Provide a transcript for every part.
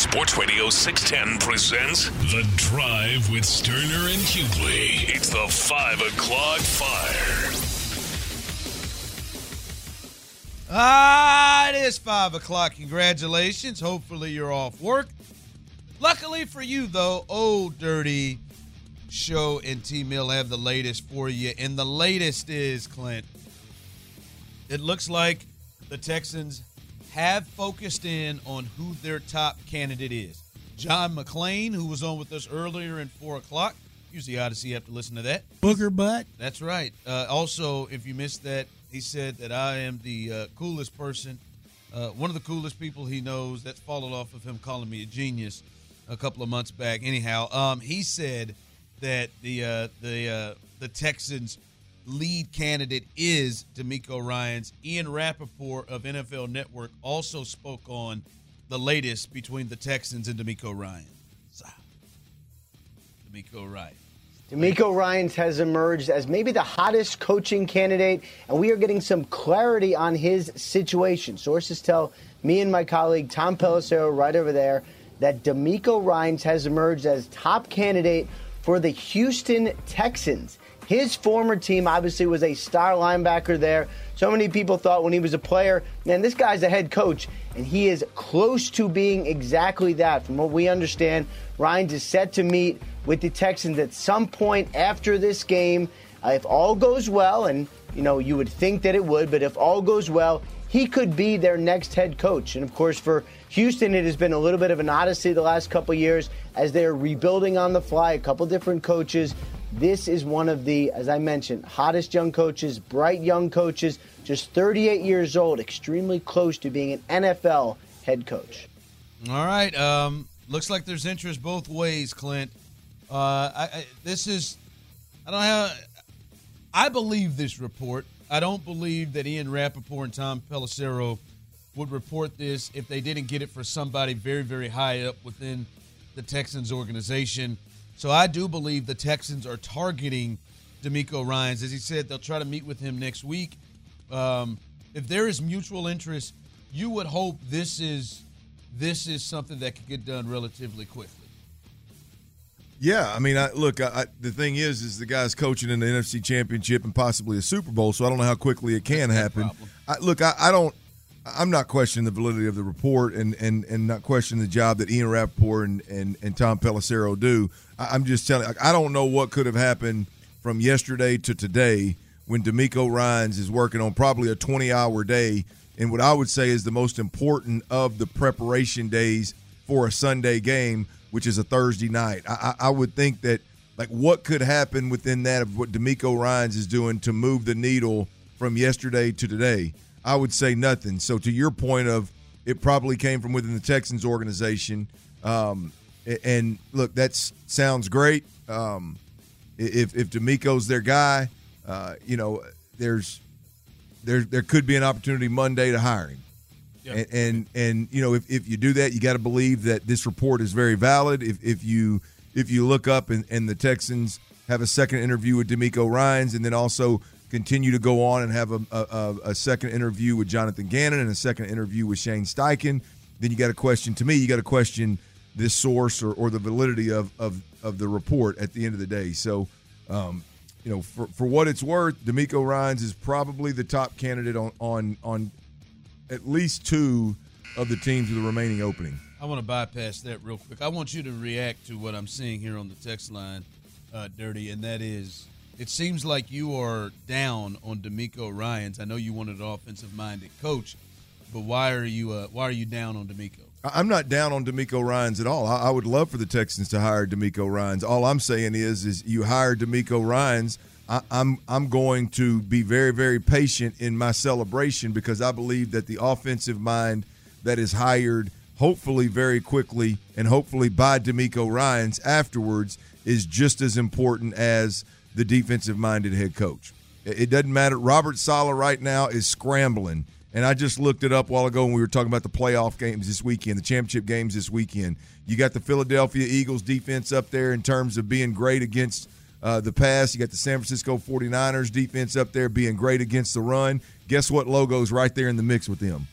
Sports Radio 610 presents The Drive with Stoerner and Hughley. It's the 5 o'clock fire. Ah, it is 5 o'clock. Congratulations. Hopefully, you're off work. Luckily for you, though, Old Dirty Show and T Mill have the latest for you. And the latest is, Clint, it looks like the Texans have focused in on who their top candidate is. John McClain, who was on with us earlier in 4 o'clock. Use the Odyssey, you have to listen to that. Booger butt. That's right. Uh, also, if you missed that, he said that I am the uh, coolest person, uh, one of the coolest people he knows. That's followed off of him calling me a genius a couple of months back. Anyhow, um, he said that the uh, the uh, the Texans' lead candidate is DeMeco Ryans. Ian Rapoport of NFL Network also spoke on the latest between the Texans and DeMeco Ryan. DeMeco Ryan. DeMeco Ryans has emerged as maybe the hottest coaching candidate, and we are getting some clarity on his situation. Sources tell me and my colleague Tom Pelissero right over there that DeMeco Ryans has emerged as top candidate for the Houston Texans. His former team obviously was a star linebacker there. So many people thought when he was a player, man, this guy's a head coach, and he is close to being exactly that. From what we understand, Ryans is set to meet with the Texans at some point after this game. Uh, if all goes well, and you know you would think that it would, but if all goes well, he could be their next head coach. And of course, for Houston, it has been a little bit of an odyssey the last couple years as they're rebuilding on the fly. A couple different coaches. This is one of the, as I mentioned, hottest young coaches, bright young coaches, just 38 years old, extremely close to being an NFL head coach. All right. Um, looks like there's interest both ways, Clint. Uh, I, I, this is, I don't have, I believe this report. I don't believe that Ian Rapoport and Tom Pelissero would report this if they didn't get it for somebody very, very high up within the Texans organization. So I do believe the Texans are targeting DeMeco Ryans. As he said, they'll try to meet with him next week. Um, if there is mutual interest, you would hope this is this is something that could get done relatively quickly. Yeah, I mean, I, look, I, I, the thing is, is the guy's coaching in the NFC Championship and possibly a Super Bowl, so I don't know how quickly it can happen. I, look, I, I don't. I'm not questioning the validity of the report and, and, and not questioning the job that Ian Rapoport and, and, and Tom Pelissero do. I, am just telling I don't know what could have happened from yesterday to today when DeMeco Ryans is working on probably a 20 hour day and what I would say is the most important of the preparation days for a Sunday game, which is a Thursday night. I, I would think that like what could happen within that of what DeMeco Ryans is doing to move the needle from yesterday to today. I would say nothing. So to your point of it probably came from within the Texans organization. Um, and look, that sounds great. Um, if if DeMeco's their guy, uh, you know, there's there there could be an opportunity Monday to hire him. Yep. And, and, and you know if, if you do that, you got to believe that this report is very valid. If if you if you look up and, and the Texans have a second interview with DeMeco Ryans, and then also continue to go on and have a, a, a, second interview with Jonathan Gannon and a second interview with Shane Steichen, then you got a question to me. You got to question this source or, or the validity of, of, of the report at the end of the day. So, um, you know, for, for what it's worth, DeMeco Ryans is probably the top candidate on, on on at least two of the teams with the remaining opening. I want to bypass that real quick. I want you to react to what I'm seeing here on the text line, uh, Dirty, and that is it seems like you are down on DeMeco Ryans. I know you wanted an offensive-minded coach, but why are you uh, why are you down on DeMeco? I'm not down on DeMeco Ryans at all. I, I would love for the Texans to hire DeMeco Ryans. All I'm saying is, is you hire DeMeco Ryans. I, I'm I'm going to be very very patient in my celebration because I believe that the offensive mind that is hired, hopefully very quickly, and hopefully by DeMeco Ryans afterwards, is just as important as the defensive minded head coach. It doesn't matter. Robert Saleh right now is scrambling. And I just looked it up while ago when we were talking about the playoff games this weekend, the championship games this weekend. You got the Philadelphia Eagles defense up there in terms of being great against uh, the pass. You got the San Francisco 49ers defense up there being great against the run. Guess what logo's right there in the mix with them?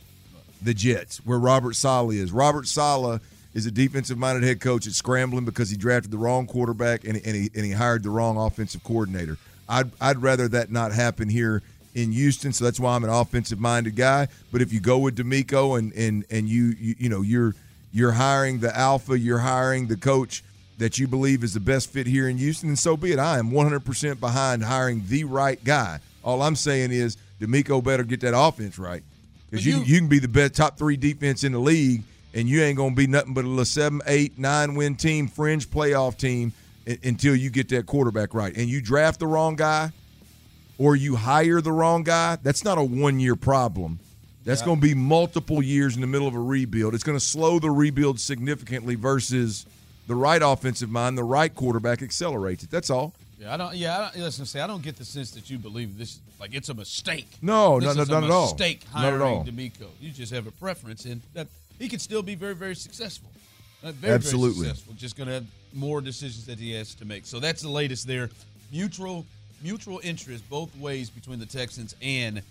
The Jets, where Robert Saleh is. Robert Saleh is a defensive minded head coach that's scrambling because he drafted the wrong quarterback and, and he and he hired the wrong offensive coordinator. I'd I'd rather that not happen here in Houston, so that's why I'm an offensive minded guy. But if you go with DeMeco and and and you you, you know you're you're hiring the alpha, you're hiring the coach that you believe is the best fit here in Houston, and so be it. I am 100% behind hiring the right guy. All I'm saying is DeMeco better get that offense right because you, you- you can be the best top three defense in the league, and you ain't gonna be nothing but a little seven, eight, nine win team, fringe playoff team until you get that quarterback right. And you draft the wrong guy, or you hire the wrong guy. That's not a one year problem. That's going to be multiple years in the middle of a rebuild. It's going to slow the rebuild significantly versus the right offensive mind, the right quarterback accelerates it. That's all. Yeah, I don't. Yeah, I don't, listen. Say, I don't get the sense that you believe this. Like it's a mistake. No, this no, no, a not at all. Mistake Not at hiring all. DeMeco. You just have a preference, and that he could still be very, very successful. Uh, very, Absolutely. very successful. Just going to have more decisions that he has to make. So that's the latest there. Mutual, mutual interest both ways between the Texans and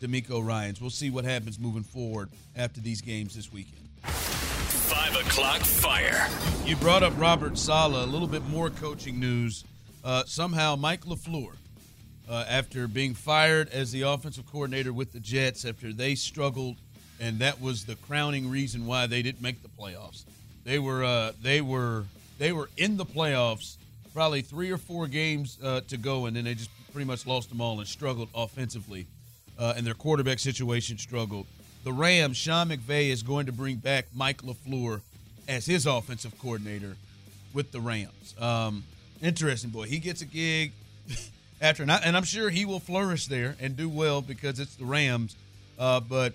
DeMeco Ryans. We'll see what happens moving forward after these games this weekend. Five o'clock fire. You brought up Robert Saleh. A little bit more coaching news. Uh, somehow, Mike LaFleur, uh, after being fired as the offensive coordinator with the Jets, after they struggled, and that was the crowning reason why they didn't make the playoffs. They were uh, they were they were in the playoffs, probably three or four games uh, to go, and then they just pretty much lost them all and struggled offensively, uh, and their quarterback situation struggled. The Rams, Sean McVay is going to bring back Mike LaFleur as his offensive coordinator with the Rams. Um, interesting boy. He gets a gig after, and, I, I'm sure he will flourish there and do well because it's the Rams. Uh, but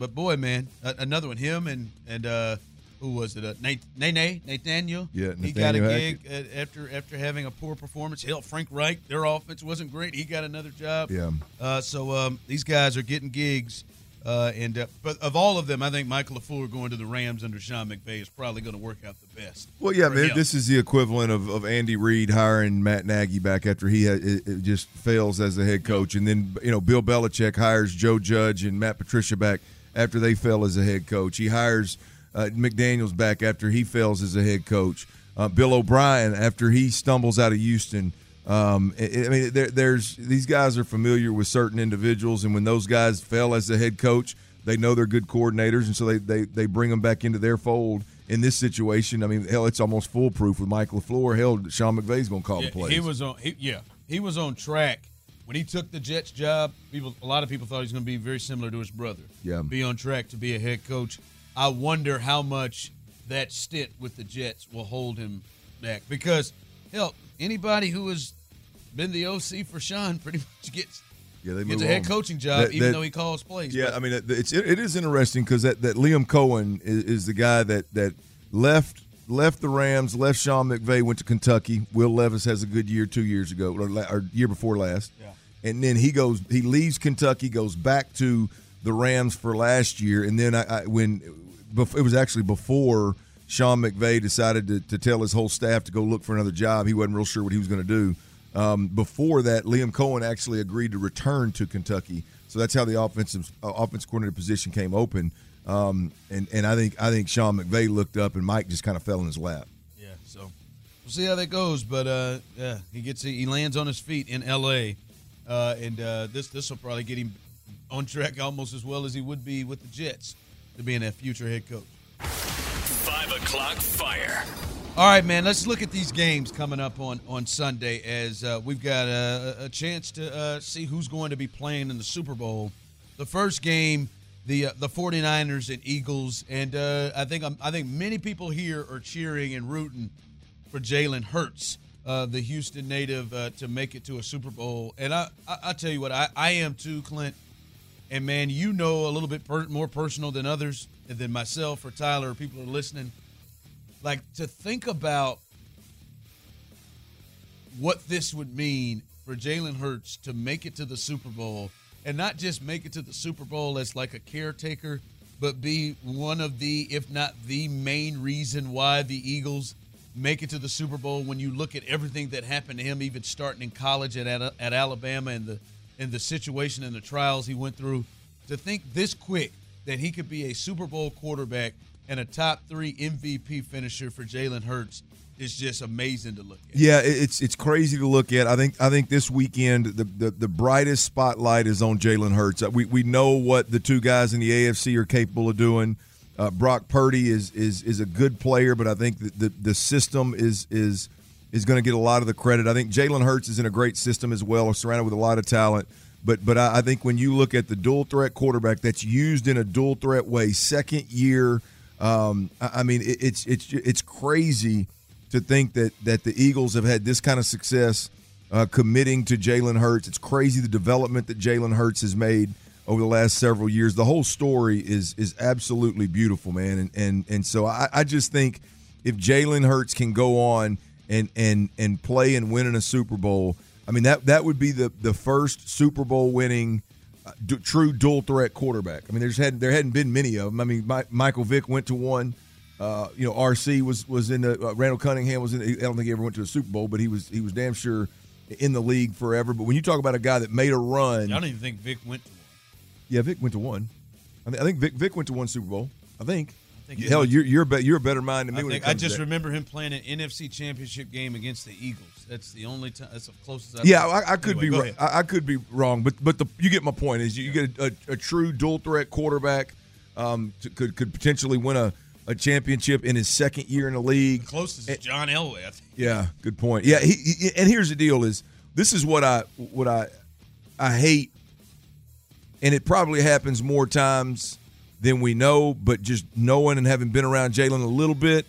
but boy, man, a- another one. Him and and uh, who was it? Uh, Nate, Nene Nathaniel. Yeah, he got a gig uh, after after having a poor performance. Hell, Frank Reich, their offense wasn't great. He got another job. Yeah. Uh, so um, these guys are getting gigs. Uh, and uh, but of all of them, I think Michael LaFleur going to the Rams under Sean McVay is probably going to work out the best. Well, yeah, man, him. this is the equivalent of, of Andy Reid hiring Matt Nagy back after he it, it just fails as a head coach, and then you know Bill Belichick hires Joe Judge and Matt Patricia back after they fell as a head coach. He hires uh, McDaniels back after he fails as a head coach. Uh, Bill O'Brien after he stumbles out of Houston. Um, I mean, there, there's these guys are familiar with certain individuals, and when those guys fail as a head coach, they know they're good coordinators, and so they they, they bring them back into their fold. In this situation, I mean, hell, it's almost foolproof with Mike LaFleur. Hell, Sean McVay's going to call Yeah, the plays. he was on. He, yeah, he was on track when he took the Jets job. People, a lot of people thought he was going to be very similar to his brother. Yeah. be on track to be a head coach. I wonder how much that stint with the Jets will hold him back because hell, anybody who has been the OC for Sean pretty much gets yeah, they gets a head on. coaching job, That- even that- though he calls plays. Yeah, But I mean, it's it, it is interesting because that, that Liam Coen is, is the guy that that left left the Rams, left Sean McVay, went to Kentucky. Will Levis has a good year two years ago or, la- or year before last. Yeah. And then he goes, he leaves Kentucky, goes back to the Rams for last year, and then I, I when it was actually before Sean McVay decided to, to tell his whole staff to go look for another job. He wasn't real sure what he was going to do. Um, before that, Liam Coen actually agreed to return to Kentucky, so that's how the offensive uh, coordinator position came open. Um, and and I think I think Sean McVay looked up and Mike just kind of fell in his lap. Yeah, so we'll see how that goes. But uh, yeah, he gets he lands on his feet in L.A. Uh, and uh, this this will probably get him on track almost as well as he would be with the Jets to being a future head coach. Five o'clock fire. All right, man. Let's look at these games coming up on on Sunday as uh, we've got a, a chance to uh, see who's going to be playing in the Super Bowl. The first game, the uh, the 49ers and Eagles, and uh, I think i I think many people here are cheering and rooting for Jalen Hurts, uh, the Houston native, uh, to make it to a Super Bowl. And I I, I tell you what, I, I am too, Clint. And man, you know a little bit per- more personal than others, than myself or Tyler or people are listening like to think about what this would mean for Jalen Hurts to make it to the Super Bowl and not just make it to the Super Bowl as like a caretaker, but be one of the, if not the main reason why the Eagles make it to the Super Bowl. When you look at everything that happened to him, even starting in college at at, at Alabama and the and the situation and the trials he went through, to think this quick that he could be a Super Bowl quarterback and a top three MVP finisher for Jalen Hurts is just amazing to look at. Yeah, it's it's crazy to look at. I think I think this weekend the the, the brightest spotlight is on Jalen Hurts. We we know what the two guys in the AFC are capable of doing. Uh, Brock Purdy is is is a good player, but I think the the system is is is going to get a lot of the credit. I think Jalen Hurts is in a great system as well, surrounded with a lot of talent. But but I, I think when you look at the dual threat quarterback that's used in a dual threat way, second year, um, I, I mean it, it's it's it's crazy to think that that the Eagles have had this kind of success uh, committing to Jalen Hurts. It's crazy the development that Jalen Hurts has made over the last several years. The whole story is is absolutely beautiful, man. And and and so I, I just think if Jalen Hurts can go on and and and play and win in a Super Bowl, I mean that that would be the the first Super Bowl winning. Uh, d- true dual threat quarterback. I mean, there's had there hadn't been many of them. I mean, Mi- Michael Vick went to one. Uh, you know, RC was was in the uh, Randall Cunningham was in. The, I don't think he ever went to a Super Bowl, but he was he was damn sure in the league forever. But when you talk about a guy that made a run, I don't even think Vick went to. Yeah, Vick went to one. I, think I think Vick Vick went to one Super Bowl. I think. think Hell, you're you're, be, you're a better mind than me I, when think, it I comes just to that. remember him playing an NFC Championship game against the Eagles. That's the only time. That's the closest. I Yeah, I, I could Anyway, be go ahead. I, I could be wrong, but but the you get my point. Is you, you get a, a, a true dual threat quarterback um, to, could could potentially win a, a championship in his second year in the league. closest is John Elway. I think. Yeah, good point. Yeah, he, he- and here's the deal: is this is what I what I I hate, and it probably happens more times than we know. But just knowing and having been around Jalen a little bit,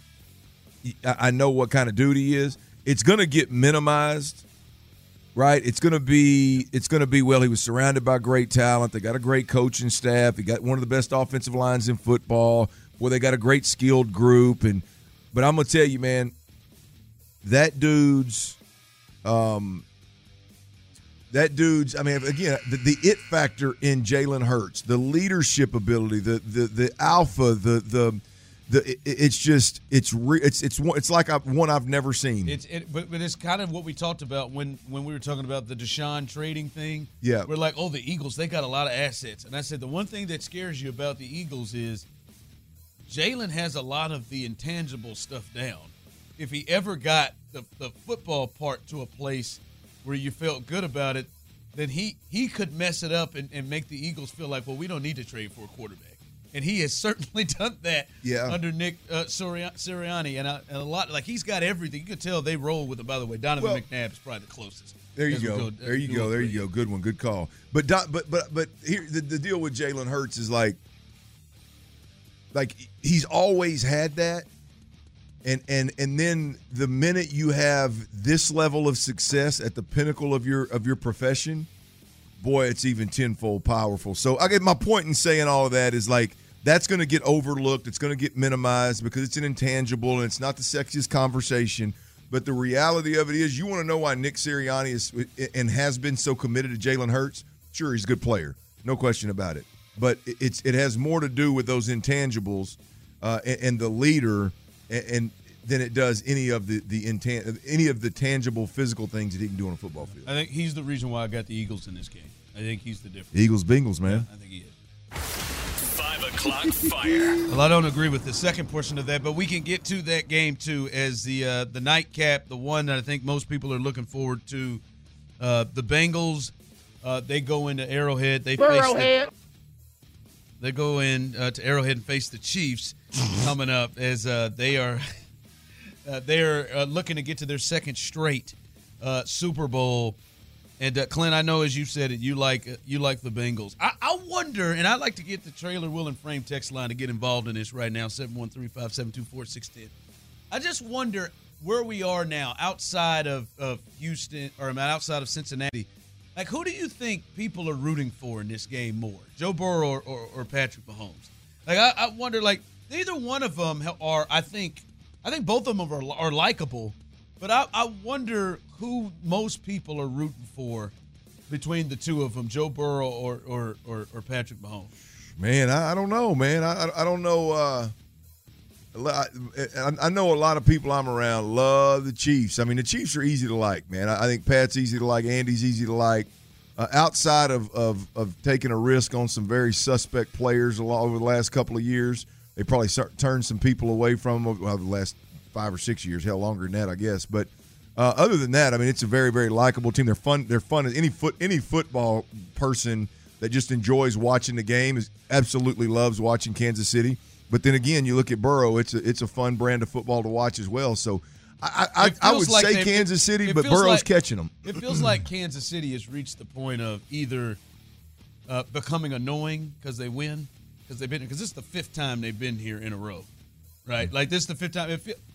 I, know what kind of dude he is. It's going to get minimized, right? It's going to be it's going to be well. He was surrounded by great talent. They got a great coaching staff. He got one of the best offensive lines in football. Well, they got a great skilled group, and but I'm going to tell you, man, that dude's um that dude's I mean again the, the it factor in Jalen Hurts, the leadership ability, the the the alpha, the the the it, it's just it's re, it's it's it's like I, one I've never seen. It's it, but, but it's kind of what we talked about when when we were talking about the Deshaun trading thing. Yeah. we're like, oh, the Eagles they got a lot of assets, and I said the one thing that scares you about the Eagles is Jalen has a lot of the intangible stuff down. If he ever got the, the football part to a place where you felt good about it, then he he could mess it up and, and make the Eagles feel like, well, we don't need to trade for a quarterback. And he has certainly done that Yeah. under Nick uh, Sirianni, and, a, and a lot like he's got everything. You can tell they roll with it. By the way, Donovan Well- McNabb is probably the closest. There you go. uh, There you go. There you go. Good one. Good call. But but but but here the, the deal with Jalen Hurts is like like he's always had that. And and and then the minute you have this level of success at the pinnacle of your of your profession, boy, it's even tenfold powerful. So I get my point in saying all of that is like that's going to get overlooked. It's going to get minimized because it's an intangible and it's not the sexiest conversation. But the reality of it is, you want to know why Nick Sirianni is and has been so committed to Jalen Hurts. Sure, he's a good player, no question about it. But it- it's it has more to do with those intangibles uh, and, and the leader, and, and than it does any of the the intan- any of the tangible physical things that he can do on a football field. I think he's the reason why I got the Eagles in this game. I think he's the difference. Eagles, Bengals, man. I think he is. Five o'clock fire. Well, I don't agree with the second portion of that, but we can get to that game too as the uh, the nightcap, the one that I think most people are looking forward to. Uh, the Bengals, uh, they go into Arrowhead. They face the, they go in uh, to Arrowhead and face the Chiefs coming up as uh, they are uh, they are uh, looking to get to their second straight uh, Super Bowl. And uh, Clint, I know as you said it, you like you like the Bengals. I, I wonder, and I'd like to get the trailer wheel and frame text line to get involved in this right now 713-572-4610. I just wonder where we are now outside of, of Houston or outside of Cincinnati. Like, who do you think people are rooting for in this game more, Joe Burrow or, or, or Patrick Mahomes? Like, I, I wonder, like, neither one of them are. I think, I think both of them are are likable, but I, I wonder who most people are rooting for between the two of them, Joe Burrow or or or, or Patrick Mahomes. Man, I, I don't know, man. I I, don't know. Uh, I, I- I know a lot of people I'm around love the Chiefs. I mean, the Chiefs are easy to like, man. I, I think Pat's easy to like. Andy's easy to like. Uh, outside of, of of taking a risk on some very suspect players over the last couple of years, they probably turned some people away from him well, the last five or six years, hell longer than that, I guess. But uh, other than that, I mean, it's a very very likable team. They're fun. They're fun. Any foot any football person that just enjoys watching the game is absolutely loves watching Kansas City. But then again, you look at Burrow; it's a it's a fun brand of football to watch as well. So. I, I, I would like say they- Kansas City, it but Burrow's like- catching them. It feels like Kansas City has reached the point of either uh, becoming annoying because they win, because they've been because this is the fifth time they've been here in a row, right? Mm. Like this is the fifth time.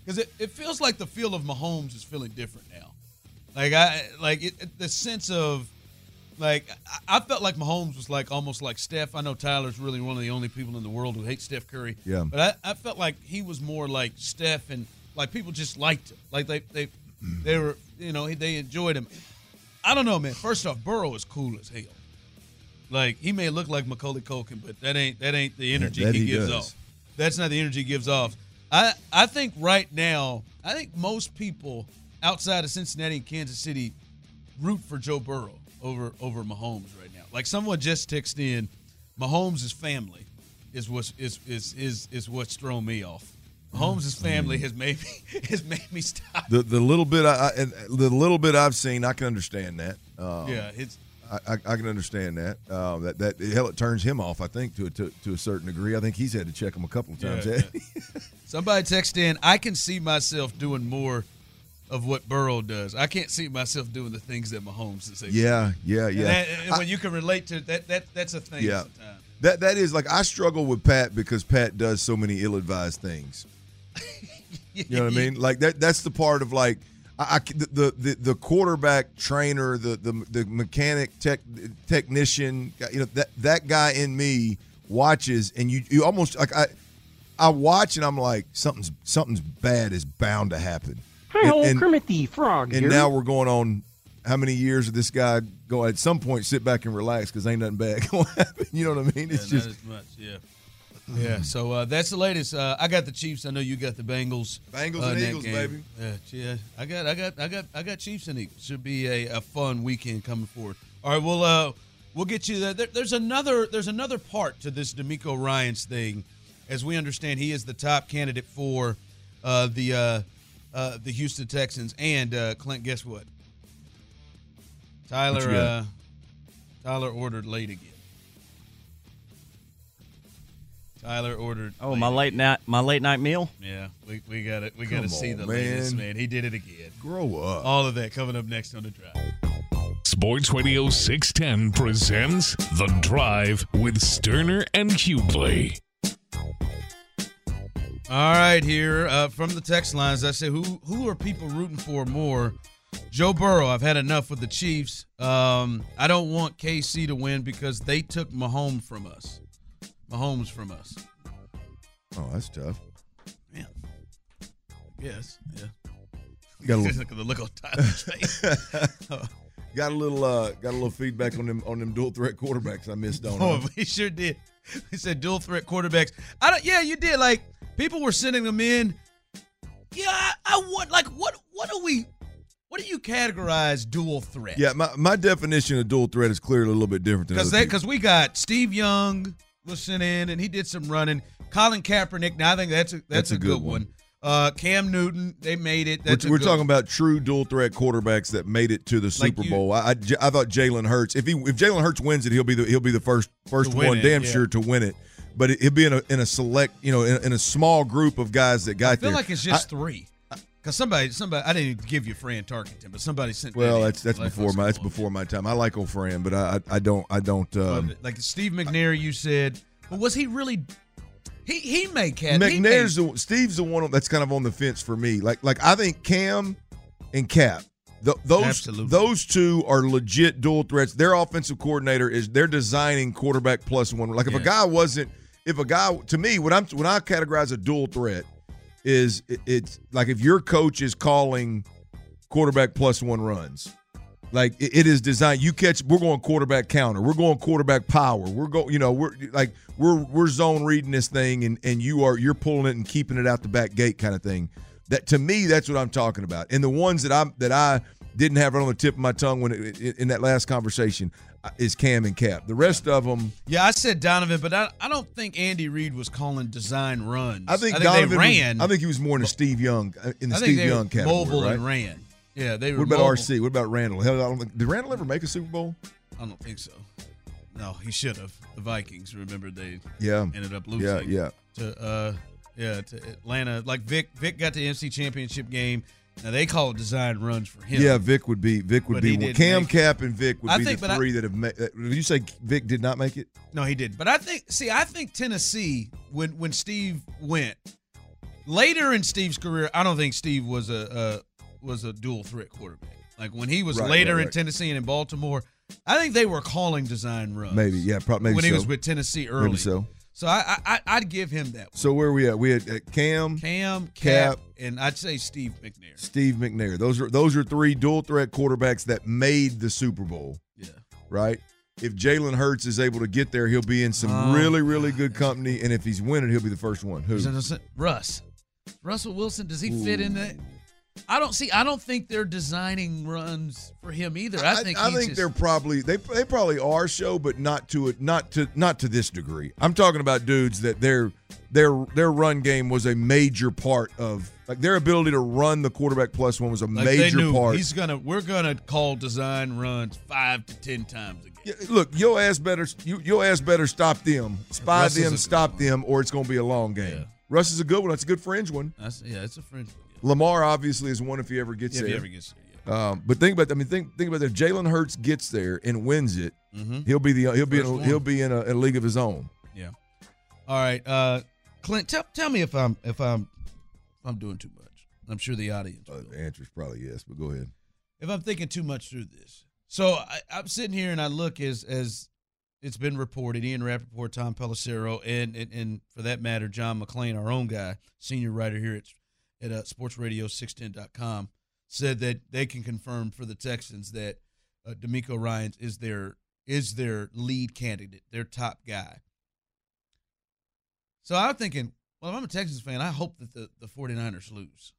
Because it, it feels like the feel of Mahomes is feeling different now. Like I like it, it- the sense of like I, felt like Mahomes was like almost like Steph. I know Tyler's really one of the only people in the world who hate Steph Curry. Yeah. But I, I felt like he was more like Steph and like people just liked him. Like they they they were you know they enjoyed him. I don't know, man. First off, Burrow is cool as hell. Like he may look like Macaulay Culkin, but that ain't that ain't the energy that he, he gives does. off. That's not the energy he gives off. I I think right now, I think most people outside of Cincinnati and Kansas City root for Joe Burrow over over Mahomes right now. Like someone just texted in, Mahomes' family is what's is is is is what's thrown me off. Mahomes' family has made me has made me stop. The the little bit I, the little bit I've seen, I can understand that. Um, yeah, it's I, I, can understand that. Uh, that that hell, it turns him off. I think to, a- to to a certain degree. I think he's had to check him a couple of times. Yeah, hasn't? Somebody text in, I can see myself doing more of what Burrow does. I can't see myself doing the things that Mahomes is yeah, yeah, yeah. And, that- and when you can relate to that, that that's a thing Yeah. sometimes. That that is like I struggle with Pat because Pat does so many ill-advised things. You know what I mean? Like that. That's the part of like I, I the, the the quarterback trainer, the the the mechanic tech technician. You know that that guy in me watches, and you you almost like I I watch and I'm like something's something's bad is bound to happen. Hey, old and, Kermit the Frog and here. now we're going on. How many years of this guy go? At some point, sit back and relax because ain't nothing bad going to happen. You know what I mean? It's Yeah, just not as much, yeah. Yeah, so uh, that's the latest. Uh, I got the Chiefs. I know you got the Bengals. Bengals uh, and Eagles, game. baby. Yeah, yeah. I got, I got, I got, I got Chiefs and Eagles. Should be a, a fun weekend coming forward. All right, we'll uh, we'll get you there. there. There's another, there's another part to this DeMeco Ryans thing, as we understand he is the top candidate for uh, the uh, uh, the Houston Texans. And uh, Clint, guess what? Tyler, What uh, Tyler ordered late again. Tyler ordered. oh, my late night, my late night meal. Yeah, we, we got it. We got to see the man. latest, man. He did it again. grow up. All of that coming up next on the drive. Sports Radio 610 presents The Drive with Stoerner and Hughley. All right, here uh, from the text lines, I say, who who are people rooting for more? Joe Burrow. I've had enough with the Chiefs. Um, I don't want KC to win because they took Mahomes from us. Mahomes from us. Oh, that's tough. Yeah. yes, yeah. Got a little, Look at the look on Tyler's face. got a little, uh, got a little feedback on them on them dual threat quarterbacks I missed on. Oh, we sure did. He said dual threat quarterbacks. I don't. Yeah, you did. Like people were sending them in. Yeah, I, I want. Like what? What do we? What do you categorize dual threat? Yeah, my, my definition of dual threat is clearly a little bit different than because because we got Steve Young was sent in and he did some running. Colin Kaepernick. Now I think that's a that's, a, good, one. Uh, Cam Newton. They made it. That's we're we're good talking one. about true dual threat quarterbacks that made it to the Super you- Bowl. I, I, I thought Jalen Hurts. If he if Jalen Hurts wins it, he'll be the he'll be the first first one, it, damn yeah. sure to win it. But it, he'll be in a in a select, you know, in, in a small group of guys that got I feel there. like it's just three. Because somebody, somebody, I didn't even give you Fran Tarkenton, but somebody sent. well, that's that's Like, before my that's before my time. I like old Fran, but I I, I don't I don't. Um, like Steve McNair, you said, but was he really? He he he made- McNair's the, Steve's the one that's kind of on the fence for me. Like like I think Cam and Cap, th- those Absolutely. those two are legit dual threats. Their offensive coordinator is they're designing quarterback plus one. Like if a guy wasn't, if a guy to me, when I'm when I categorize a dual threat is it, it's like if your coach is calling quarterback plus one runs. Like it, it is designed. You catch. We're going quarterback counter. We're going quarterback power. We're going. You know. We're like we're we're zone reading this thing, and and you are you're pulling it and keeping it out the back gate kind of thing. That to me, that's what I'm talking about. And the ones that I that I didn't have it on the tip of my tongue when it, in that last conversation uh, is Cam and Cap. The rest of them, Yeah, I said Donovan, but I, I don't think Andy Reid was calling design runs. I think, they Donovan. ran. Was, I think he was more in the Steve Young uh, in the I think Steve they Young were category. mobile right? and ran. Yeah, they were. What about mobile. RC? What about Randall? Hell, I don't think, did Randall ever make a Super Bowl? I don't think so. No, he should have. The Vikings. Remember they Yeah. ended up losing. Yeah, yeah. To uh, yeah, to Atlanta. Like Vick, Vick got the NFC Championship game. Now they call it design runs for him. Yeah, Vick would be Vick would But be one. didn't Cam, make- Cap, and Vick would I be think, the but I- three that have made. Uh, did you say Vick did not make it? No, he did. But I think see, I think Tennessee when when Steve went later in Steve's career, I don't think Steve was a, a was a dual threat quarterback. Like when he was Right, later right, in right. Tennessee and in Baltimore, I think they were calling design runs. Maybe, yeah, probably maybe when he was with Tennessee early. Maybe so. So I, I I'd give him that. One. So where are we at? We had uh, Cam, Cam, Cap. Cap, and I'd say Steve McNair. Steve McNair. Those are those are three dual threat quarterbacks that made the Super Bowl, Yeah. right? If Jalen Hurts is able to get there, he'll be in some Oh, really, really good company. And if he's winning, he'll be the first one. Who? Russ. Russell Wilson, does he fit in that? I don't see. I don't think they're designing runs for him either. I think. I he's think just- they're probably they they probably are show, but not to it not to not to this degree. I'm talking about dudes that their their their run game was a major part of like their ability to run the quarterback plus one was a Like they major knew part. he's gonna. We're gonna call design runs five to ten times a game. Yeah, Look, your ass better you, your ass better stop them, spy Russ them, stop them, or it's going to be a long game. Yeah. Russ is a good one. That's a good fringe one. That's, yeah, it's a friend. Lamar obviously is one if he ever gets Yeah, if there. he ever gets there. Yeah. Um, but think about, I mean, think think about that. If Jalen Hurts gets there and wins it, he'll be the he'll be in a, he'll be in a, a league of his own. Yeah. All right, uh, Clint, tell, tell me if I'm if I'm if I'm doing too much. I'm sure the audience. Uh, will. the answer is probably yes, but go ahead. if I'm thinking too much through this. So I, I'm sitting here and I look as as it's been reported, Ian Rapoport, Tom Pelissero, and, and and for that matter, John McClain, our own guy, senior writer here at at uh, sportsradio610.com, said that they can confirm for the Texans that uh, DeMeco Ryans is their is their lead candidate, their top guy. So I'm thinking, well, if I'm a Texans fan, I hope that the, the 49ers lose.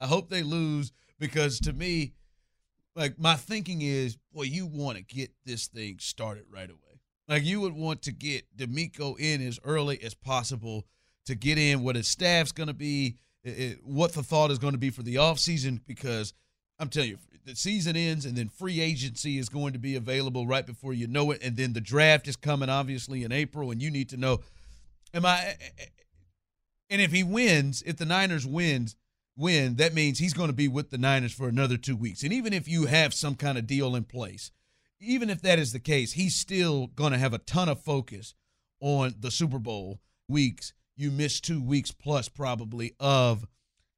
I hope they lose because to me, like my thinking is, boy, you want to get this thing started right away. Like you would want to get DeMeco in as early as possible to get in what his staff's going to be, i- i- what the thought is going to be for the offseason, because I'm telling you, the season ends and then free agency is going to be available right before you know it. And then the draft is coming, obviously, in April, and you need to know, am I, eh, eh, eh, and if he wins, if the Niners wins, win, that means he's going to be with the Niners for another two weeks. And even if you have some kind of deal in place, even if that is the case, he's still going to have a ton of focus on the Super Bowl weeks. You miss two weeks plus probably of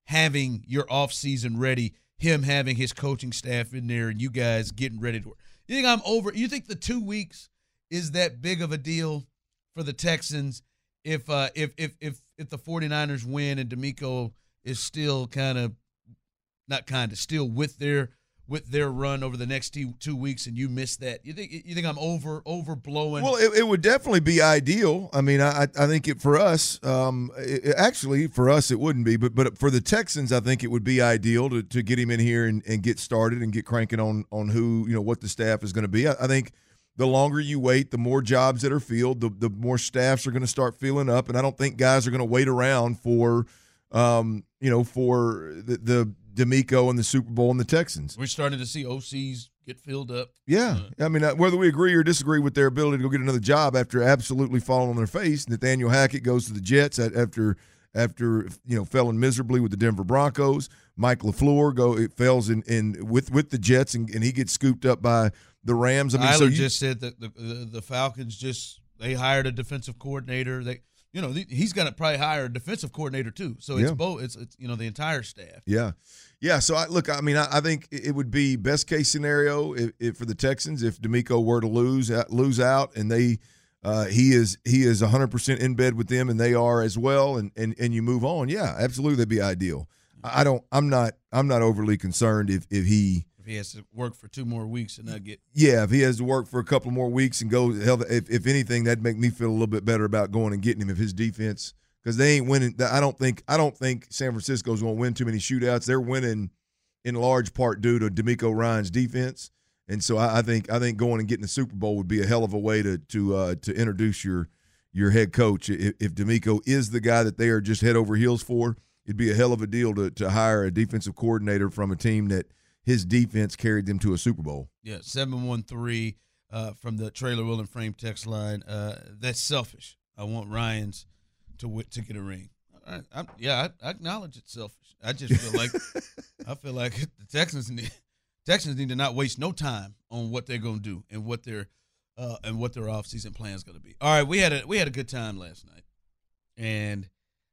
having your offseason ready, him having his coaching staff in there, and you guys getting ready to work. You think I'm over? You think the two weeks is that big of a deal for the Texans if uh if if if if the 49ers win and DeMeco is still kind of not kind of still with their with their run over the next two, weeks and you miss that you think you think I'm over overblowing Well, it, it would definitely be ideal. I mean, I I think it for us. Um, it- actually, for us, it wouldn't be, but but for the Texans, I think it would be ideal to, to get him in here and, and get started and get cranking on on who you know what the staff is going to be. I, I think the longer you wait, the more jobs that are filled, the the more staffs are going to start filling up, and I don't think guys are going to wait around for, um, you know, for the, the DeMeco and the Super Bowl and the Texans. we're starting to see OCs get filled up Yeah, I mean, uh, whether we agree or disagree with their ability to go get another job after absolutely falling on their face, Nathaniel Hackett goes to the Jets after after you know failing miserably with the Denver Broncos. Mike Lafleur go it fails in, in with with the Jets and, and he gets scooped up by the Rams. I mean, Eiler so you, just said that the, the the Falcons just they hired a defensive coordinator they you know he's going to probably hire a defensive coordinator too so it's Yeah. both it's, it's you know the entire staff yeah, yeah. So I look, I mean, I, I think it would be best case scenario if, if for the Texans if DeMeco were to lose uh, lose out and they. Uh, he is he is 100% in bed with them and they are as well and, and and you move on yeah absolutely that'd be ideal I I don't i'm not i'm not overly concerned if if he if he has to work for two more weeks and not get yeah if he has to work for a couple more weeks and go hell if, if anything that'd make me feel a little bit better about going and getting him if his defense because they ain't winning i don't think i don't think san francisco's going to win too many shootouts they're winning in large part due to DeMeco Ryan's defense. And so I, I think I think going and getting the Super Bowl would be a hell of a way to to uh, to introduce your your head coach. If, if DeMeco is the guy that they are just head over heels for, it'd be a hell of a deal to to hire a defensive coordinator from a team that his defense carried them to a Super Bowl. Yeah, seven one three uh, from the trailer wheel and frame text line. Uh, that's selfish. I want Ryans to w- to get a ring. I, I'm, yeah, I, I acknowledge it's selfish. I just feel like I feel like the Texans need Texans need to not waste no time on what they're going to do and what their uh, and what their offseason plan is going to be. All right, we had a we had a good time last night, and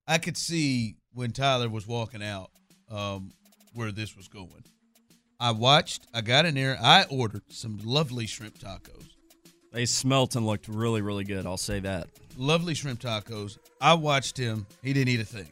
I could see when Tyler was walking out um, where this was going. I watched. I got in there. I ordered some lovely shrimp tacos. They smelt and looked really, really good. I'll say that. Lovely shrimp tacos. I watched him. He didn't eat a thing,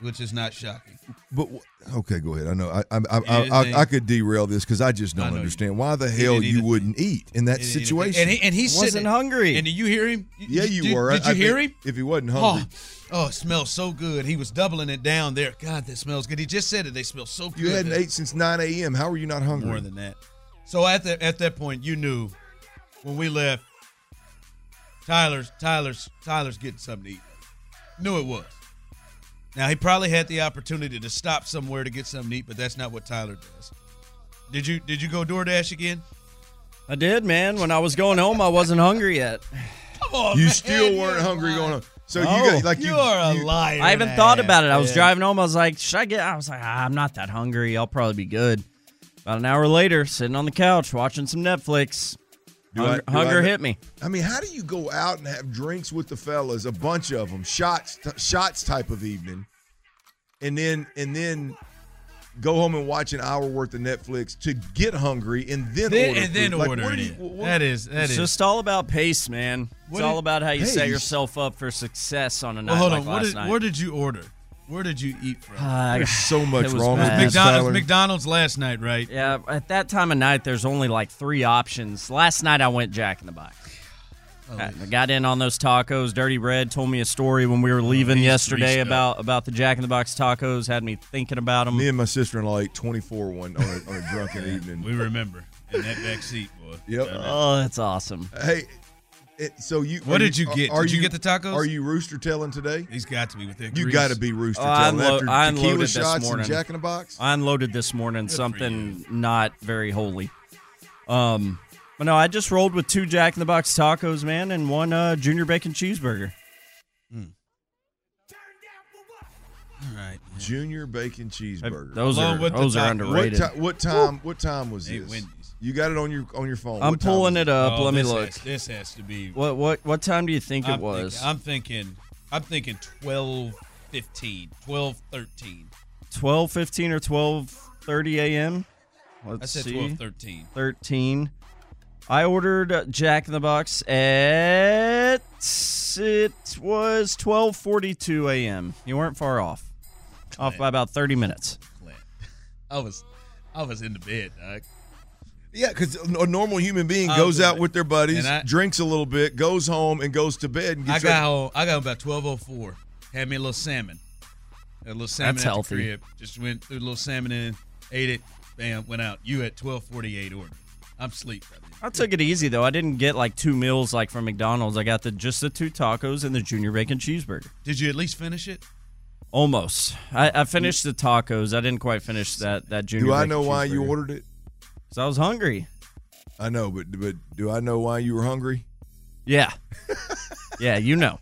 which is not shocking. But okay, go ahead. I know I I I, I, I, I could derail this because I just don't know you understand why the hell you wouldn't eat in that He didn't eat a thing. situation. And, he, and he's Wasn't sitting, hungry. And did you hear him? yeah, you did, were. Did you I hear think him? If he wasn't Oh, hungry, oh, it smells so good. He was doubling it down there. God, that smells good. He just said it. They smell so good. you hadn't ate since 9 a.m. How were you not hungry? more than that. So at the at that point, you knew when we left. Tyler's Tyler's Tyler's getting something to eat. Knew it was. Now he probably had the opportunity to stop somewhere to get something to eat, but that's not what Tyler does. Did you did you go DoorDash again? I did, man. When I was going home, I wasn't hungry yet. Come on, you man, still weren't hungry lying. going on. So No. you got like you, You are a you- liar. I haven't thought about it. I was man. driving home. I was like, should I get? I was like, ah, I'm not that hungry. I'll probably be good. About an hour later, sitting on the couch watching some Netflix. Do I- Hunger, do hunger I- hit me. I mean, how do you go out and have drinks with the fellas, a bunch of them, shots, shots type of evening, and then and then go home and watch an hour worth of Netflix to get hungry and then, Then, order and then food? Like, order what it. do you- in. what- that is that It's is. just all about pace, man. It's What all about how you set yourself up for success on a night well, hold like on. What last did, night. where did you order? Where did you eat from? Uh, There's so much it was wrong with this, McDonald's. Tyler. McDonald's last night, right? Yeah, at that time of night, there's only like three options. Last night, I went Jack in the Box. Oh, I I got in on those tacos. Dirty Red told me a story when we were leaving he's yesterday about about the Jack in the Box tacos. Had me thinking about them. Me and my sister-in-law ate 24 one on a, on a drunken evening. We remember in that back seat, boy. Yep. Oh, that's awesome. Hey, it, so you What did you get? Are Did you get the tacos? Are you rooster telling today? He's got to be with that. You got to be rooster Oh, I telling unlo- after I tequila unloaded this shots morning. and Jack in the Box. I unloaded this morning for something not very holy. Um, but no, I just rolled with two Jack in the Box tacos, man, and one uh, junior bacon cheeseburger. All right. Junior bacon cheeseburger. Those Along are with the those are taco. What, underrated. ti- what time? What time was Hey, this? Wendy's. You got it on your on your phone. I'm What pulling it up. Oh, Let me this look. Has, this has to be. What what what time do you think I'm it was? Thinking, I'm thinking. I'm thinking 12, 15, 12, 13. Twelve fifteen or twelve thirty a.m. Let's I said see. 12, 13. 13. I ordered uh, Jack in the Box at it was 12:42 a.m. You weren't far off. Off by about 30 minutes. Clint. I was, I was in the bed, dog. Yeah, because a normal human being I goes was out in with their buddies, I- drinks a little bit, goes home, and goes to bed. And I got ready- home. I got home about twelve oh four. Had me a little salmon. A little salmon That's at healthy. the crib. Just went threw a little salmon in, ate it, bam, went out. You at twelve forty eight order. I'm sleep. I took it easy though. I didn't get like two meals like from McDonald's. I got the just the two tacos and the junior bacon cheeseburger. Did you at least finish it? Almost. I, I finished the tacos. I didn't quite finish that that junior. Do I know why you ordered it? 'Cause I was hungry. I know, but but do I know why you were hungry? Yeah. yeah, you know.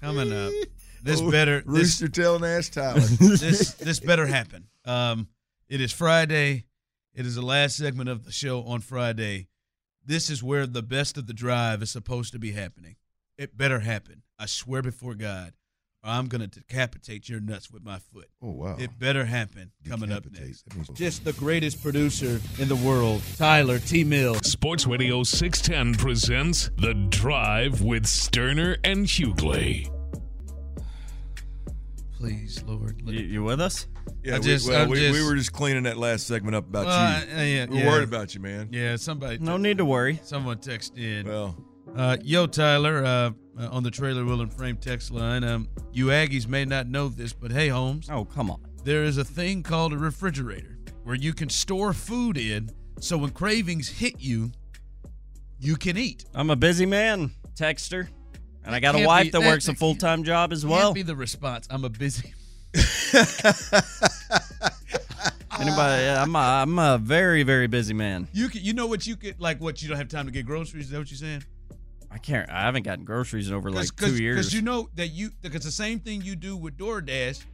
Coming up. This Oh, better. This Rooster telling ass Tyler. this this better happen. Um, it is Friday. It is the last segment of the show on Friday. This is where the best of the drive is supposed to be happening. It better happen. I swear before God, or I'm gonna decapitate your nuts with my foot. oh wow! It better happen. Coming up next. Just the greatest producer in the world, Tyler T. Mill. Sports Radio 610 presents The Drive with Stoerner and Hughley. Please, Lord. You, you with us? Yeah, I we- just- well, we, just- we were just cleaning that last segment up about Well, you. uh, yeah, we're yeah. worried about you, man. Yeah, somebody. No need to worry. Someone texted in. Well, Uh, yo, Tyler, uh, uh, on the trailer wheel and frame text line. Um, you Aggies may not know this, but hey, Holmes, Oh, come on. there is a thing called a refrigerator. where you can store food in so when cravings hit you, you can eat. I'm a busy man, texter. And I got a wife be- that, that- works a full time job as Can't well. be the response. I'm a busy. Anybody? I'm a, I'm a very very busy man. You can, you know what you could like what you don't have time to get groceries. Is that what you're saying? I can't. I haven't gotten groceries in over like two years. Because you know that you because the same thing you do with DoorDash,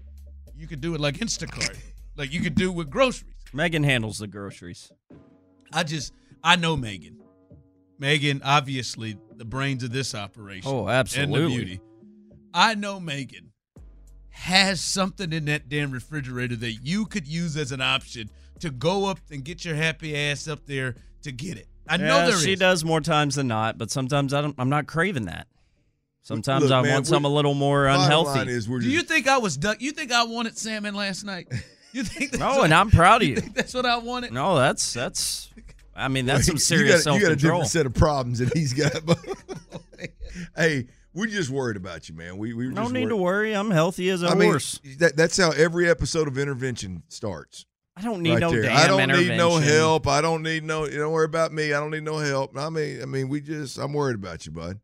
you could do it like Instacart. like you could do with groceries. Megan handles the groceries. I just I know Megan. Megan, obviously the brains of this operation. Oh, absolutely. And the beauty. I know Megan has something in that damn refrigerator that you could use as an option to go up and get your happy ass up there to get it. I know Yeah, there is. she does more times than not, but sometimes I don't. I'm not craving that. Sometimes Look, I man, want some a little more unhealthy. is we're Do you think I was duck? You think I wanted salmon last night? You think that's no, what, and I'm proud of you. think that's what I wanted? No, that's that's. I mean, that's some serious got, self you got a control. different set of problems that he's got. But hey, we're just worried about you, man. We we No just need worried. to worry. I'm healthy as a I mean, horse. that, that's how every episode of intervention starts. I don't need right no there. damn I don't need no help. I don't need no. You don't worry about me. I don't need no help. I mean, I mean, we just. I'm worried about you, bud.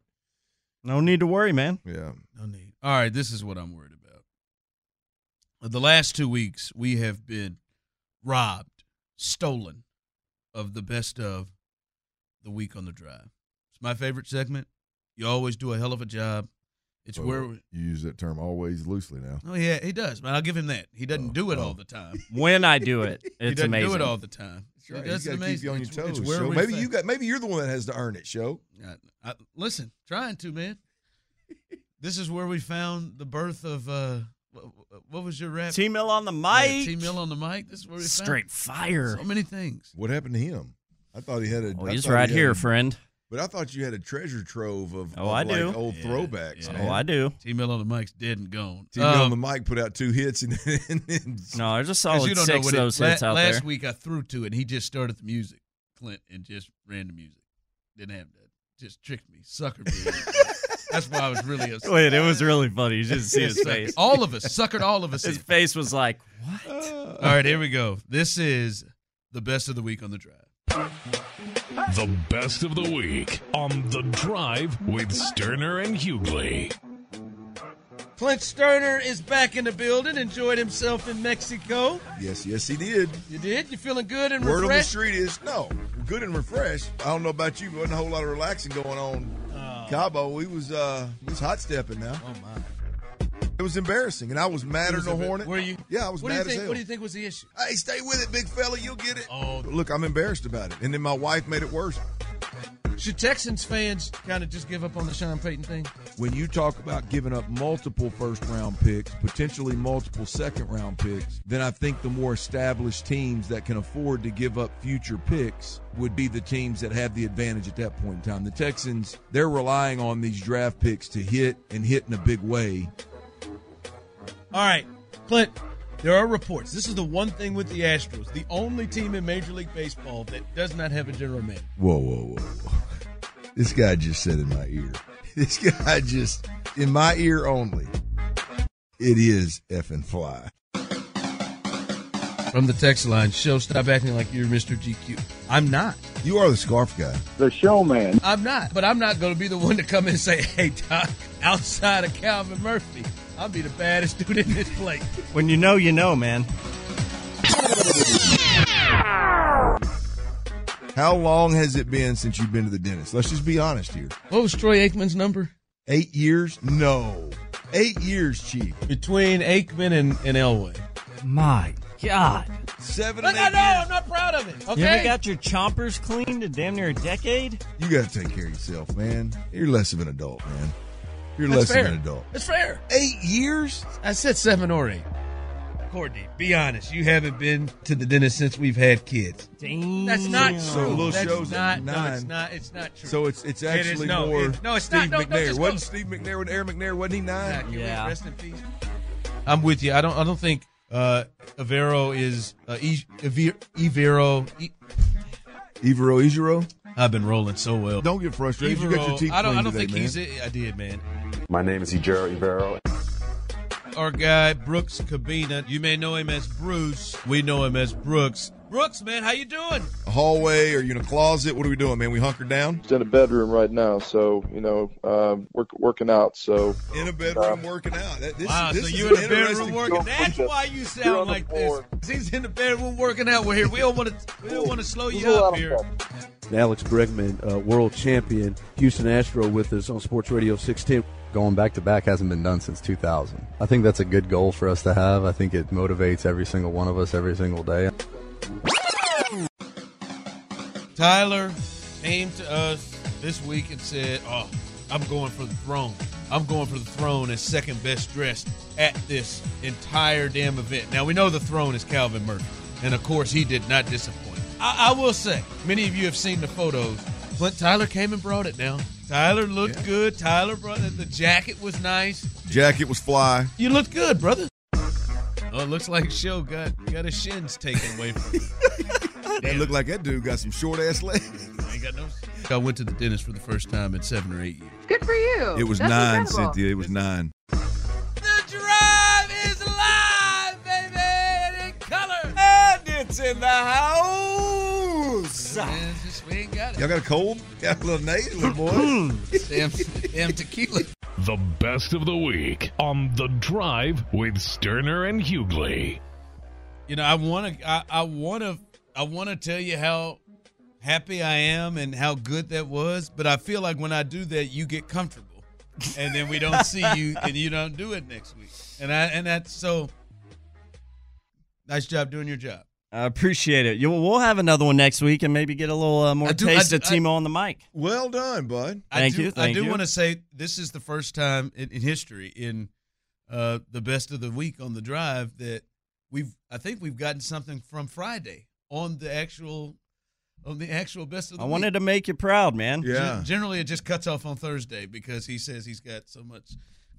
No need to worry, man. Yeah. No need. All right, this is what I'm worried about. The last two weeks, we have been robbed, stolen of the best of the week on the drive. It's my favorite segment. You always do a hell of a job. It's Well, where. you use that term always loosely now. Oh yeah, he does, man. I'll give him that. He doesn't Oh, do it oh. all the time. When I do it, he it's doesn't amazing. do it all the time. Right, He does you it got to keep you on your toes. it's where Show. we Maybe fa- you got. Maybe you're the one that has to earn it. Show. I, I, listen, trying to man. This is where we found the birth of uh, what, what was your rap? T Mill on the Yeah, mic. T Mill on the mic. This is where we Straight fire. so many things. What happened to him? I thought he had a. Oh, he's thought he right here, a- friend. But I thought you had a treasure trove of. Oh, of I like do. Old Yeah, throwbacks. yeah. man. Oh, I do. T Mill on the mic's dead and gone. T. Mill on the Um, mic put out two hits and then. and No, there's a 'cause solid you don't know six what of it- those la- hits out last there. week I threw to it. and He just started the music, Clint, and just ran the music. Didn't have that. Just tricked me, sucker me. That's why I was really upset. Wait, it was really funny. You should see his face. All of us suckered all of us. His in. face was like, what? All right, here we go. This is the best of the week on the drive. The best of the week on The Drive with Stoerner and Hughley. Clint Stoerner is back in the building. Enjoyed himself in Mexico. yes, yes, he did. You did? You feeling good and refreshed? Word on the street is no, good and refreshed. I don't know about you, but wasn't a whole lot of relaxing going on. Cabo, we was uh, we was hot stepping now. Oh my! It was embarrassing, and I was madder than a hornet. Were you? Yeah, I was What do mad you as think? hell. What do you think was the issue? Hey, stay with it, big fella. You'll get it. Oh, Look, I'm embarrassed about it, and then my wife made it worse. should Texans fans kind of just give up on the Sean Payton thing? when you talk about giving up multiple first round picks, potentially multiple second round picks, then I think the more established teams that can afford to give up future picks would be the teams that have the advantage at that point in time. The Texans, they're relying on these draft picks to hit and hit in a big way. All right, Clint. There are reports. This is the one thing with the Astros, the only team in Major League Baseball that does not have a general manager. Whoa, whoa, whoa, whoa. This guy just said in my ear. This guy just, in my ear only, it is effing fly. From the text line, show stop acting like you're Mr. GQ. I'm not. You are the scarf guy. the showman. I'm not. But I'm not going to be the one to come in and say, hey, Doc, outside of Calvin Murphy, I'll be the baddest dude in this place. When you know, you know, man. How long has it been since you've been to the dentist? Let's just be honest here. What was Troy Aikman's number? Eight years? No. Eight years, Chief. Between Aikman and, and Elway. My God. Seven Look, and I know. Years. I'm not proud of it. Okay. You ever got your chompers cleaned in damn near a decade? You got to take care of yourself, man. You're less of an adult, man. You're That's less fair. of an adult. That's fair. Eight years? I said seven or eight. Courtney, be honest. You haven't been to the dentist since we've had kids. Damn. That's not So true. little That's shows not, at No, it's not. It's not true. So it's it's It is- actually no, more. it- no, it's Steve not. No, don't McNair. just wasn't Steve McNair when Air McNair wasn't he nine? Zach, you Yeah. Rest in peace. I'm with you. I don't. I don't think uh, Avero is uh, e- Evero. E- Ivero Ijiro. I've been rolling so well. Don't get frustrated. You got your teeth I don't. I don't today, think man. he's. It. I did, man. My name is Ejiro Evero. our guy Brooks Cabina. You may know him as Bruce. We know him as Brooks. Brooks, man, how you doing? A hallway? Are you in a closet? What are we doing, man? We hunkered down Just in a bedroom right now, so you know, um, work, working out. So in a bedroom working out. That, this, Wow, this so you in the bedroom working? Out. That's why you sound like this. He's in the bedroom working out. We're here. We don't want to. We don't want to slow you up here. Alex Bregman, uh, world champion, Houston Astro with us on Sports Radio 610. Going back to back hasn't been done since 2000. I think that's a good goal for us to have. I think it motivates every single one of us every single day. Tyler came to us this week and said, "Oh, I'm going for the throne. I'm going for the throne as second best dressed at this entire damn event." Now we know the throne is Calvin Murphy, and of course he did not disappoint. I, I will say, many of you have seen the photos. But Tyler came and brought it down. Tyler looked good. Tyler brought it. The jacket was nice. Jacket was fly. You looked good, brother. Oh, it looks like Show got got his shins taken away from him. That looked like that dude got some short ass legs. Ain't got no. I went to the dentist for the first time in seven or eight years. Good for you. It was That's nine, incredible. Cynthia. It was nine. The drive is live, baby, and in color, and it's in the house. Y'all got a cold? Got a little nate, little boy. damn, damn tequila. The best of the week on The Drive with Stoerner and Hughley. You know, I want to, I, I want to, I want to tell you how happy I am and how good that was. But I feel like when I do that, you get comfortable, and then we don't see you, and you don't do it next week. And I, and that's so. Nice job doing your job. I appreciate it. You, we'll have another one next week and maybe get a little uh, more do- taste do- of Timo on the mic. well done, bud. Thank I do, you, I do want to say this is the first time in, in history in uh, the best of the week on the drive that we've. I think we've gotten something from Friday on the actual on the actual best of the I week. wanted to make you proud, man. Gen- Yeah. Generally, it just cuts off on Thursday because he says he's got so much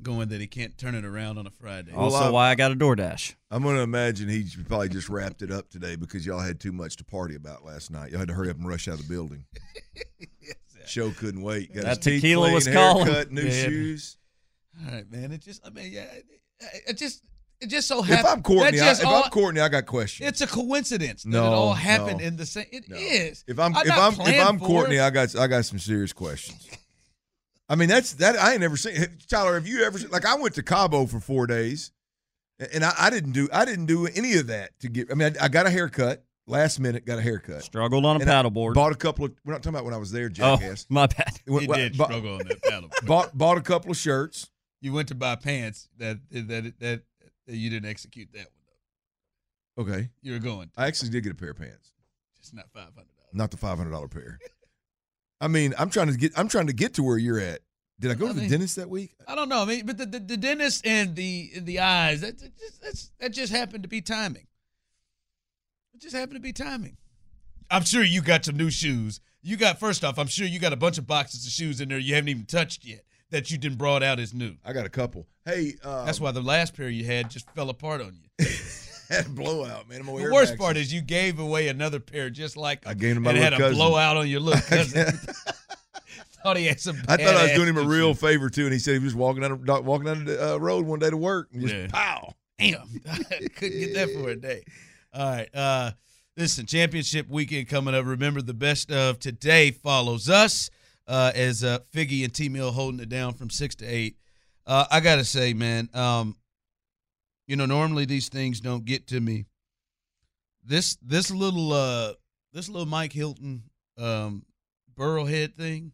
going that he can't turn it around on a Friday. Also, Well, I- why I got a DoorDash. I'm going to imagine he probably just wrapped it up today because y'all had too much to party about last night. Y'all had to hurry up and rush out of the building. Show couldn't wait. Got That his tequila clean, was calling. haircut, new Yeah. shoes. All right, man. It just, I mean, yeah, it, it just, it just so If. I'm Courtney, that I, if all- I'm Courtney, I got questions. It's a coincidence that No, it all happened no, in the same. It No. is. If I'm I'm if I'm if I'm Courtney, it. I got I got some serious questions. I mean, that's that I ain't never seen. Tyler, have you ever seen, like I went to Cabo for four days, and I, I didn't do I didn't do any of that to get. I mean, I, I got a haircut last minute, got a haircut. Struggled on a paddleboard. Bought a couple of. We're not talking about when I was there, oh, jackass. my bad. You Went- did bought, struggle on that paddle. bought bought a couple of shirts. You went to buy pants that that that, that you didn't execute that one though. Okay, You were going, I actually did get a pair of pants, just not five hundred dollars. not the five hundred dollar pair. I mean, I'm trying to get I'm trying to get to where you're at. Did I go I to the dentist that week? I don't know. I mean, but the, the, the dentist and the and the eyes that that just that's, that just happened to be timing. It just happened to be timing. I'm sure you got some new shoes. You got first off, I'm sure you got a bunch of boxes of shoes in there you haven't even touched yet that you didn't brought out as new. I got a couple. Hey, uh, That's why the last pair you had just fell apart on you. had a blowout, man. I'm The worst part is you gave away another pair just like I gave him my and had a cousin. blowout on your little cousin. thought he had some. I thought I was doing him a real favor too, and he said he was walking down walking down the uh, road one day to work and just Yeah. pow. Damn, couldn't get that for a day. All right, uh, listen, championship weekend coming up. Remember, the best of today follows us uh, as uh, Figgy and T Mill holding it down from six to eight. Uh, I gotta say, man, um, you know, normally these things don't get to me. This this little uh, this little Mike Hilton um, Burrowhead thing.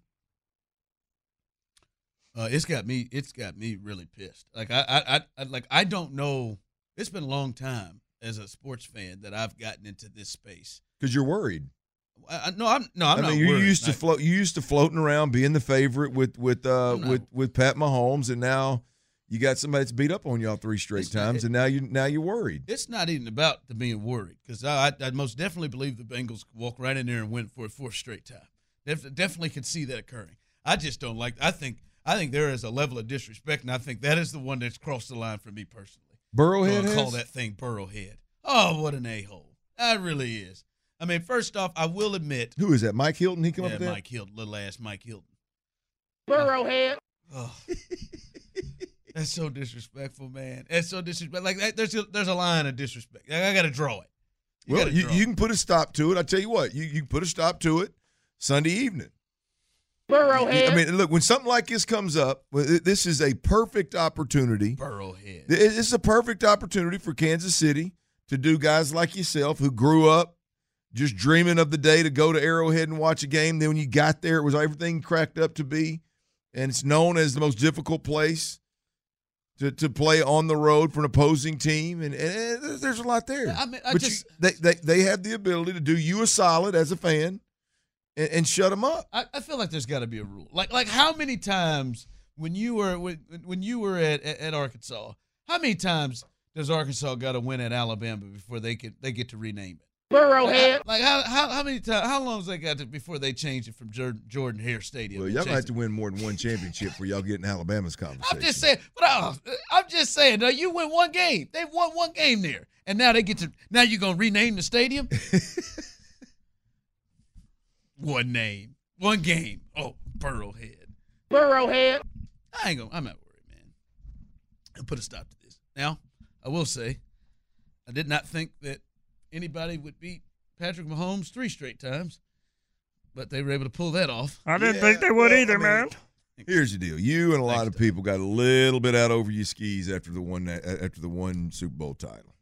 Uh, it's got me. It's got me really pissed. Like I, I, I, like I don't know. It's been a long time as a sports fan that I've gotten into this space. Because you're worried. I, I, no, I'm no, I'm I not mean, you used to float. You used to floating around, being the favorite with with uh not- with with Pat Mahomes, and now you got somebody that's beat up on y'all three straight It's not- times, and now you now you're worried. It's not even about the being worried because I, I, I most definitely believe the Bengals could walk right in there and win for a fourth straight time. Def, definitely could see that occurring. I just don't like. I think I think there is a level of disrespect, and I think that is the one that's crossed the line for me personally. Burrowhead Gonna call that thing Burrowhead. Oh, what an a hole! That really is. I mean, first off, I will admit, Who is that? Mike Hilton? He come yeah, up with that? Mike Hilton, little ass Mike Hilton. Burrowhead. Oh. That's so disrespectful, man. That's so disrespectful. Like that, there's a, there's a line of disrespect. I, I got to draw it. You well, you, draw you it. can put a stop to it. I tell you what, you, you can put a stop to it Sunday evening. Burrowhead. I mean, look, when something like this comes up, this is a perfect opportunity. Burrowhead. It- It's a perfect opportunity for Kansas City to do guys like yourself who grew up just dreaming of the day to go to Arrowhead and watch a game. Then when you got there, it was everything cracked up to be, and it's known as the most difficult place to, to play on the road for an opposing team. And, and there's a lot there. I mean, I but just- you, they, they they have the ability to do you a solid as a fan and, and shut them up. I, I feel like there's got to be a rule. Like like how many times when you were when, when you were at, at, at Arkansas, how many times does Arkansas got to win at Alabama before they could they get to rename it? Burrowhead. Like how how, how many times? How long has they got to before they change it from Jordan, Jordan Hare Stadium? Well, y'all gonna have to win more than one championship for y'all getting Alabama's conversation. Uh, I'm just saying, but I, I'm just saying. Now you win one game. They've won one game there, and now they get to. Now you're gonna rename the stadium. one name, one game. Oh, Burrowhead. Burrowhead. I ain't gonna. I'm not worried, man. I'll put a stop to this. Now, I will say, I did not think that anybody would beat Patrick Mahomes three straight times, but they were able to pull that off. I didn't Yeah, think they would well, either, I mean, man. Here's the deal: you and a lot Thanks, of people got a little bit out over your skis after the one after the one Super Bowl title.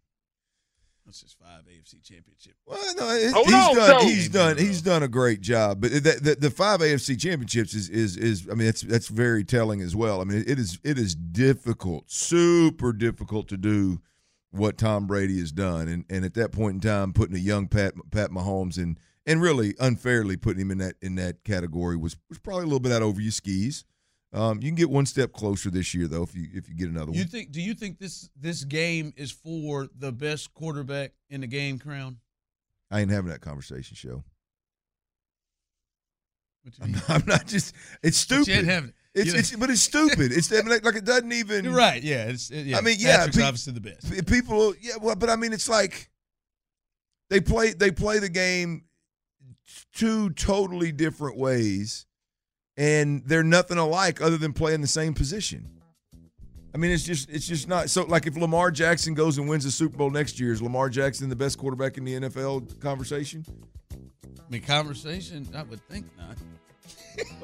That's just five AFC championship. Well, no, it- Hold he's on, done. Joe. He's done. He's done a great job. But the, the, the five AFC championships is is is. I mean, that's that's very telling as well. I mean, it is it is difficult, super difficult to do what Tom Brady has done, and and at that point in time, putting a young Pat Pat Mahomes in and really unfairly putting him in that in that category was was probably a little bit out over your skis. Um, you can get one step closer this year though if you if you get another You one. think? Do you think this this game is for the best quarterback in the game crown? I ain't having that conversation, show. I'm not, I'm not just. It's you stupid. Ain't having it. It's, it's but it's stupid. It's I mean, like, like it doesn't even. You're right. Yeah. It's, it, yeah. I mean, yeah, Patrick's pe- obviously the best. People, yeah, well, but I mean, it's like they play they play the game two totally different ways, and they're nothing alike other than playing the same position. I mean, it's just it's just not so. Like if Lamar Jackson goes and wins the Super Bowl next year, is Lamar Jackson the best quarterback in the NFL conversation? I mean, conversation. I would think not.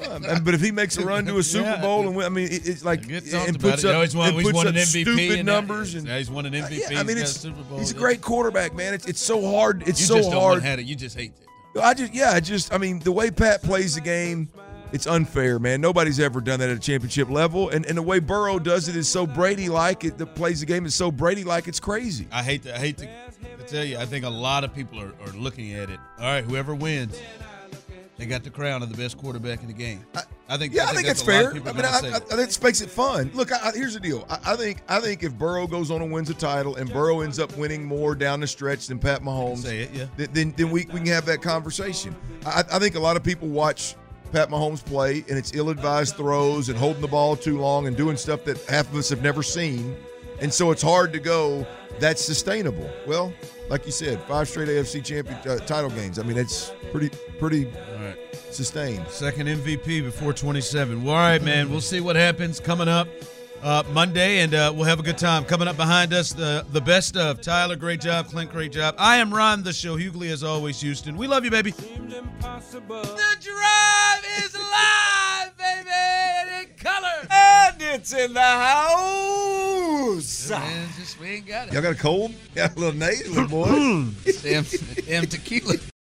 Um, but if he makes a run to a Super Yeah. Bowl and win, I mean, it, it's like and puts up, You he's won, and puts won up an MVP. stupid and numbers and he's won an MVP. Yeah, I mean, he's got it's a Super Bowl. he's a great quarterback, man. It's it's so hard. It's You so just hard. have it. You just hate it. I just yeah, I just I mean the way Pat plays the game, it's unfair, man. Nobody's ever done that at a championship level, and and the way Burrow does it is so Brady like. It the plays the game is so Brady like. It's crazy. I hate to. I hate to, to tell you. I think a lot of people are, are looking at it. All right, whoever wins, they got the crown of the best quarterback in the game. I, think. Yeah, I think, that's a lot of fair. people I are mean, I, gonna I, say I think this makes it fun. Look, I, I, here's the deal. I, I think I think if Burrow goes on and wins a title, and Burrow ends up winning more down the stretch than Pat Mahomes, Say it, yeah. th- then then we, we can have that conversation. I, I think a lot of people watch Pat Mahomes play, and it's ill-advised throws and holding the ball too long and doing stuff that half of us have never seen, and so it's hard to go. That's sustainable. Well, like you said, five straight AFC champion uh, title games. I mean, it's pretty pretty right. sustained. Second MVP before 27. Well, all right, man. We'll see what happens coming up uh, Monday, and uh, we'll have a good time. Coming up behind us, the the best of Tyler. Great job, Clint. Great job. I am Ron, the show. Hughley, as always, Houston. We love you, baby. The drive is live, baby, and in color. And it's in the house. Man, just we ain't got it. Y'all got a cold? Yeah, a little nasal, boy. damn, damn tequila.